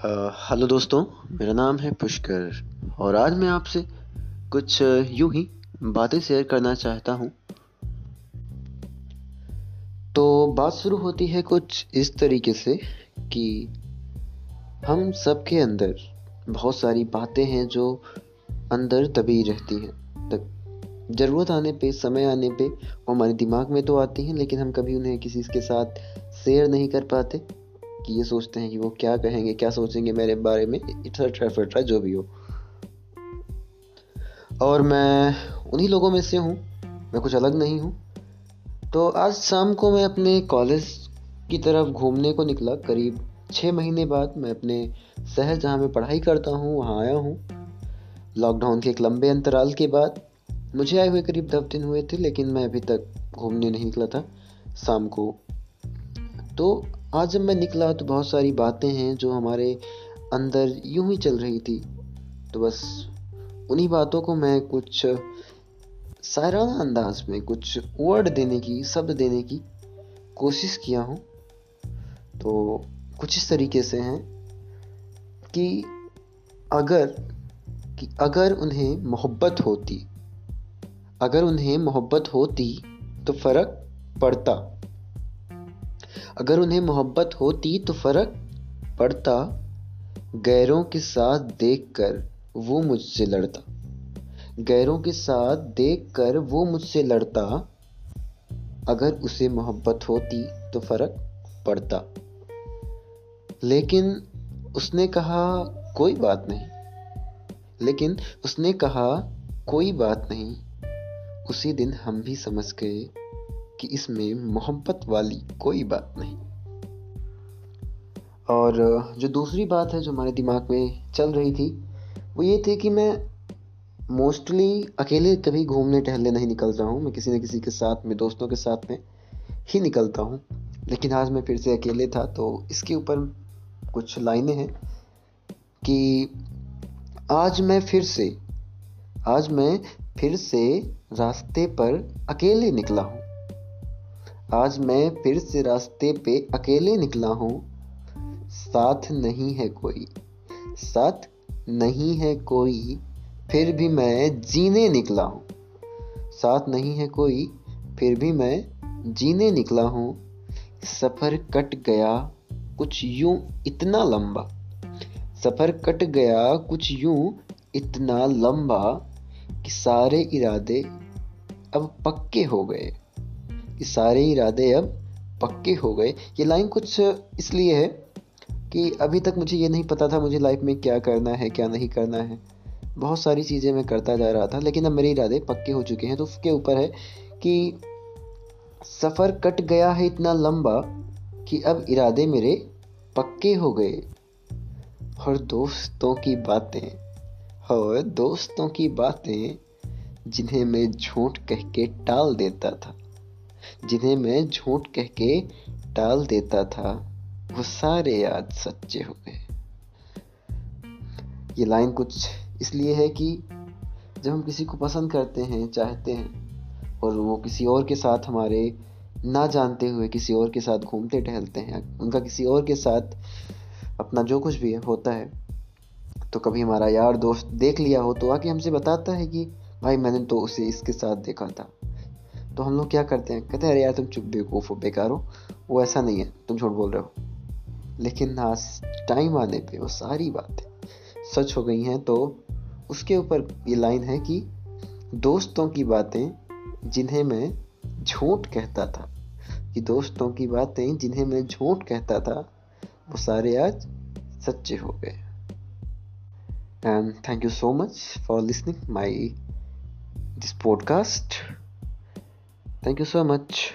Hello दोस्तों, मेरा नाम है पुष्कर और आज मैं आपसे कुछ यूँ ही बातें शेयर करना चाहता हूँ। तो बात शुरू होती है कुछ इस तरीके से कि हम सबके अंदर बहुत सारी बातें हैं जो अंदर दबी रहती हैं। तब ज़रूरत आने पे, समय आने पे, वो हमारे दिमाग में तो आती हैं, लेकिन हम कभी उन्हें किसी के साथ शेयर नहीं कर पाते। कि ये सोचते हैं कि वो क्या कहेंगे, क्या सोचेंगे मेरे बारे में इट्रा फिट्रा जो भी हो। और मैं उन्हीं लोगों में से हूँ, मैं कुछ अलग नहीं हूँ। तो आज शाम को मैं अपने कॉलेज की तरफ़ घूमने को निकला। करीब छः महीने बाद मैं अपने शहर जहाँ मैं पढ़ाई करता हूँ, वहाँ आया हूँ। लॉकडाउन के एक लंबे अंतराल के बाद मुझे आए हुए करीब दस दिन हुए थे, लेकिन मैं अभी तक घूमने नहीं निकला था शाम को। तो आज जब मैं निकला तो बहुत सारी बातें हैं जो हमारे अंदर यूँ ही चल रही थी। तो बस उन्हीं बातों को मैं कुछ सायराना अंदाज में, कुछ वर्ड देने की, शब्द देने की कोशिश किया हूँ। तो कुछ इस तरीके से हैं कि अगर कि अगर उन्हें मोहब्बत होती, अगर उन्हें मोहब्बत होती तो फ़र्क पड़ता। अगर उन्हें मोहब्बत होती तो फ़र्क पड़ता। गैरों के साथ देखकर वो मुझसे लड़ता। गैरों के साथ देखकर वो मुझसे लड़ता। अगर उसे मोहब्बत होती तो फ़र्क पड़ता। लेकिन उसने कहा, कोई बात नहीं। लेकिन उसने कहा, कोई बात नहीं। उसी दिन हम भी समझ गए कि इसमें मोहब्बत वाली कोई बात नहीं। और जो दूसरी बात है जो हमारे दिमाग में चल रही थी, वो ये थी कि मैं मोस्टली अकेले कभी घूमने टहलने नहीं निकलता हूँ। मैं किसी न किसी के साथ में दोस्तों के साथ में ही निकलता हूँ। लेकिन आज मैं फिर से अकेले था तो इसके ऊपर कुछ लाइनें हैं कि आज मैं फिर से, आज मैं फिर से रास्ते पर अकेले निकला हूँ। आज मैं फिर से रास्ते पे अकेले निकला हूँ। साथ नहीं है कोई। साथ नहीं है कोई, फिर भी मैं जीने निकला हूँ। साथ नहीं है कोई, फिर भी मैं जीने निकला हूँ। सफ़र कट गया कुछ यूँ इतना लंबा। सफ़र कट गया कुछ यूँ इतना लंबा कि सारे इरादे अब पक्के हो गए। कि सारे इरादे अब पक्के हो गए। ये लाइन कुछ इसलिए है कि अभी तक मुझे ये नहीं पता था मुझे लाइफ में क्या करना है, क्या नहीं करना है। बहुत सारी चीज़ें मैं करता जा रहा था, लेकिन अब मेरे इरादे पक्के हो चुके हैं। तो उसके ऊपर है कि सफ़र कट गया है इतना लंबा कि अब इरादे मेरे पक्के हो गए। और दोस्तों की बातें, और दोस्तों की बातें जिन्हें मैं झूठ कह के टाल देता था। जिन्हें मैं झूठ कह के टाल देता था, वो सारे आज सच्चे हो गए। ये लाइन कुछ इसलिए है कि जब हम किसी को पसंद करते हैं, चाहते हैं, और वो किसी और के साथ हमारे ना जानते हुए किसी और के साथ घूमते टहलते हैं, उनका किसी और के साथ अपना जो कुछ भी है होता है तो कभी हमारा यार दोस्त देख लिया हो तो आके हमसे बताता है कि, भाई, मैंने तो उसे इसके साथ देखा था। तो हम लोग क्या करते हैं? कहते हैं, अरे यार, तुम चुप बेवकूफ़ हो, बेकार हो। वो ऐसा नहीं है। तुम झूठ बोल रहे हो। लेकिन आज टाइम आने पे वो सारी बातें सच हो गई हैं तो उसके ऊपर ये लाइन है कि दोस्तों की बातें जिन्हें मैं झूठ कहता था, कि दोस्तों की बातें जिन्हें मैं झूठ कहता था, वो सारे आज सच्चे हो गए and thank you so much for listening my this podcast Thank you so much.